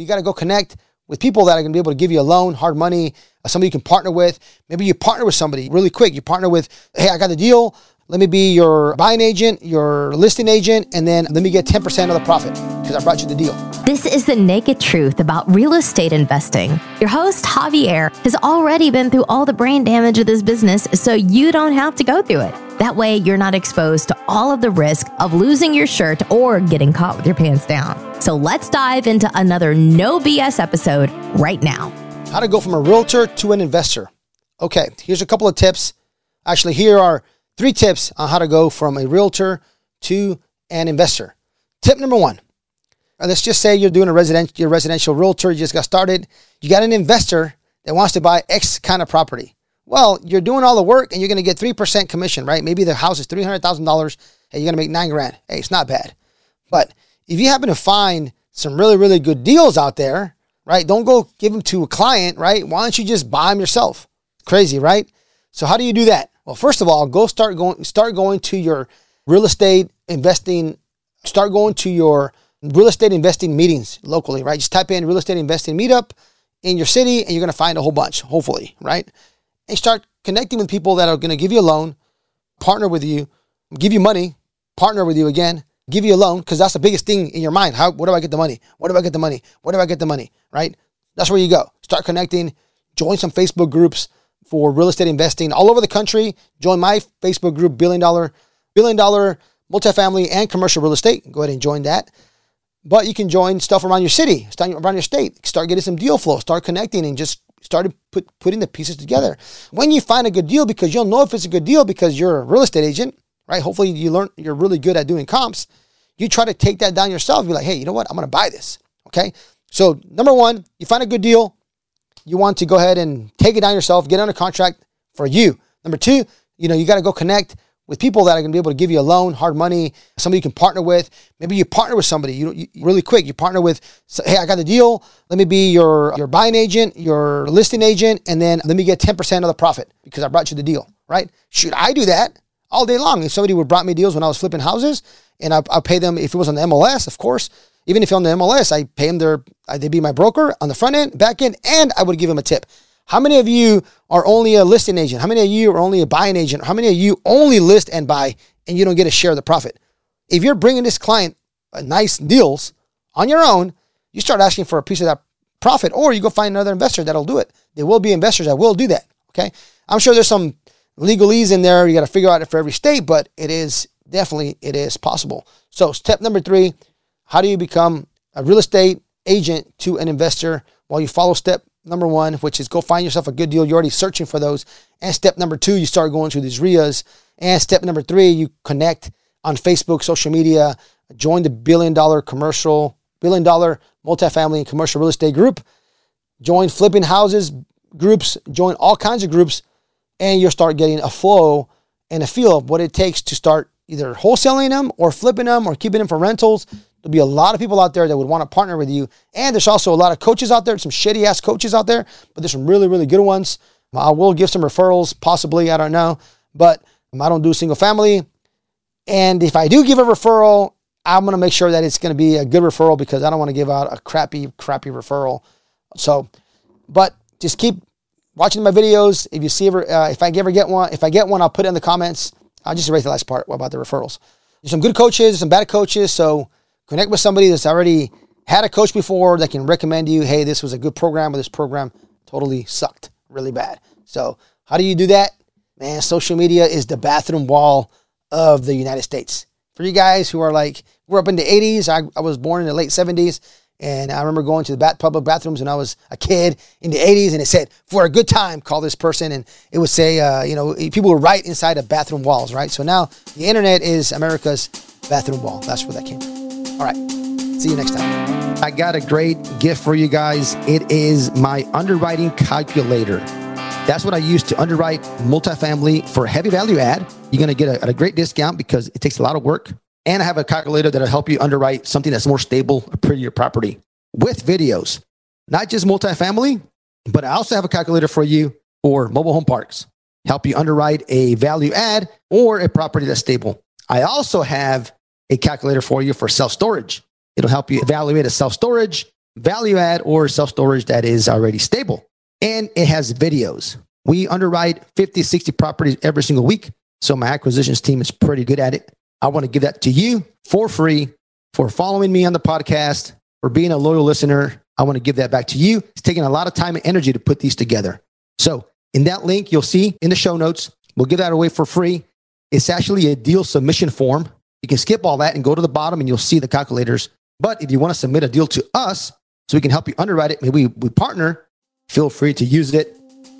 You got to go connect with people that are going to be able to give you a loan, hard money, uh, somebody you can partner with. Maybe you partner with somebody really quick. You partner with, hey, I got the deal. Let me be your buying agent, your listing agent, and then let me get 10% of the profit because I brought you the deal. This is the naked truth about real estate investing. Your host, Javier, has already been through all the brain damage of this business, so you don't have to go through it. That way, you're not exposed to all of the risk of losing your shirt or getting caught with your pants down. So let's dive into another no BS episode right now. How to go from a realtor to an investor. Okay, here's a couple of tips. Actually, here are three tips on how to go from a realtor to an investor. Tip number one. Let's just say you're doing a residential, you're a residential realtor, you just got started. You got an investor that wants to buy X kind of property. Well, you're doing all the work and you're going to get 3% commission, right? Maybe the house is $300,000 and you're going to make nine grand. Hey, it's not bad. But if you happen to find some really, really good deals out there, right? Don't go give them to a client, right? Why don't you just buy them yourself? Crazy, right? So how do you do that? Well, first of all, go start going start going to your real estate investing start going to your real estate investing meetings locally, right? Just type in real estate investing meetup in your city and you're going to find a whole bunch, hopefully, right? And start connecting with people that are going to give you a loan, partner with you, give you money, partner with you again, give you a loan because that's the biggest thing in your mind. How where do I get the money? Where do I get the money? Where do I get the money? Right? That's where you go. Start connecting, join some Facebook groups for real estate investing all over the country. Join my Facebook group, billion dollar, billion dollar multifamily and commercial real estate. Go ahead and join that. But you can join stuff around your city, around your state, start getting some deal flow, start connecting and just started put, putting the pieces together. When you find a good deal, because you'll know if it's a good deal because you're a real estate agent, right? Hopefully you learn you're really good at doing comps. You try to take that down yourself. Be like, hey, you know what? I'm gonna buy this. Okay. So number one, you find a good deal, you want to go ahead and take it down yourself, get under contract for you. Number two, you know, you got to go connect with people that are going to be able to give you a loan, hard money, somebody you can partner with. Maybe you partner with somebody. You, you really quick. You partner with, hey, I got the deal. Let me be your your buying agent, your listing agent, and then let me get ten percent of the profit because I brought you the deal. Right? Should I do that all day long? If somebody would brought me deals when I was flipping houses, and I, I pay them if it was on the MLS, of course. Even if on the MLS, I pay them their, they'd be my broker on the front end, back end, and I would give them a tip. How many of you are only a listing agent? How many of you are only a buying agent? How many of you only list and buy and you don't get a share of the profit? If you're bringing this client uh, nice deals on your own, you start asking for a piece of that profit or you go find another investor that'll do it. There will be investors that will do that. Okay. I'm sure there's some legalese in there. You got to figure out it for every state, but it is definitely, it is possible. So step number three, how do you become a real estate agent to an investor? Well, you follow step number one, which is go find yourself a good deal. You're already searching for those. And step number two, you start going through these RIAs. And step number three, you connect on Facebook, social media, join the billion dollar commercial, billion dollar multifamily and commercial real estate group, join flipping houses groups, join all kinds of groups, and you'll start getting a flow and a feel of what it takes to start either wholesaling them or flipping them or keeping them for rentals. There'll be a lot of people out there that would want to partner with you. And there's also a lot of coaches out there, some shitty ass coaches out there, but there's some really, really good ones. I will give some referrals, possibly, I don't know. But I don't do single family. And if I do give a referral, I'm going to make sure that it's going to be a good referral because I don't want to give out a crappy, crappy referral. So, but just keep watching my videos. If you see ever, uh, if I ever get one, if I get one, I'll put it in the comments. I'll just erase the last part about the referrals. There's some good coaches, some bad coaches. So connect with somebody that's already had a coach before that can recommend you, hey, this was a good program, or this program totally sucked really bad. So how do you do that? Man, social media is the bathroom wall of the United States. For you guys who are like, we're up in the 80s, I, I was born in the late 70s. And I remember going to the bat, public bathrooms when I was a kid in the 80s, and it said, for a good time, call this person. And it would say, uh, you know, people were right inside of bathroom walls, right? So now the internet is America's bathroom wall. That's where that came from. All right. See you next time. I got a great gift for you guys. It is my underwriting calculator. That's what I use to underwrite multifamily for heavy value add. You're going to get a, a great discount because it takes a lot of work. And I have a calculator that'll help you underwrite something that's more stable, a prettier property with videos, not just multifamily, but I also have a calculator for you for mobile home parks, help you underwrite a value add or a property that's stable. I also have a calculator for you for self storage. It'll help you evaluate a self storage, value add or self storage that is already stable. And it has videos. We underwrite 50, 60 properties every single week. So my acquisitions team is pretty good at it. I want to give that to you for free for following me on the podcast, for being a loyal listener. I want to give that back to you. It's taking a lot of time and energy to put these together. So in that link, you'll see in the show notes, we'll give that away for free. It's actually a deal submission form. You can skip all that and go to the bottom and you'll see the calculators. But if you want to submit a deal to us so we can help you underwrite it, maybe we partner, feel free to use it.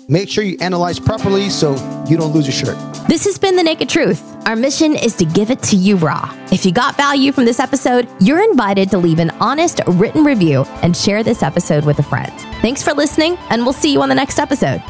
Make sure you analyze properly so you don't lose your shirt. This has been The Naked Truth. Our mission is to give it to you raw. If you got value from this episode, you're invited to leave an honest written review and share this episode with a friend. Thanks for listening, and we'll see you on the next episode.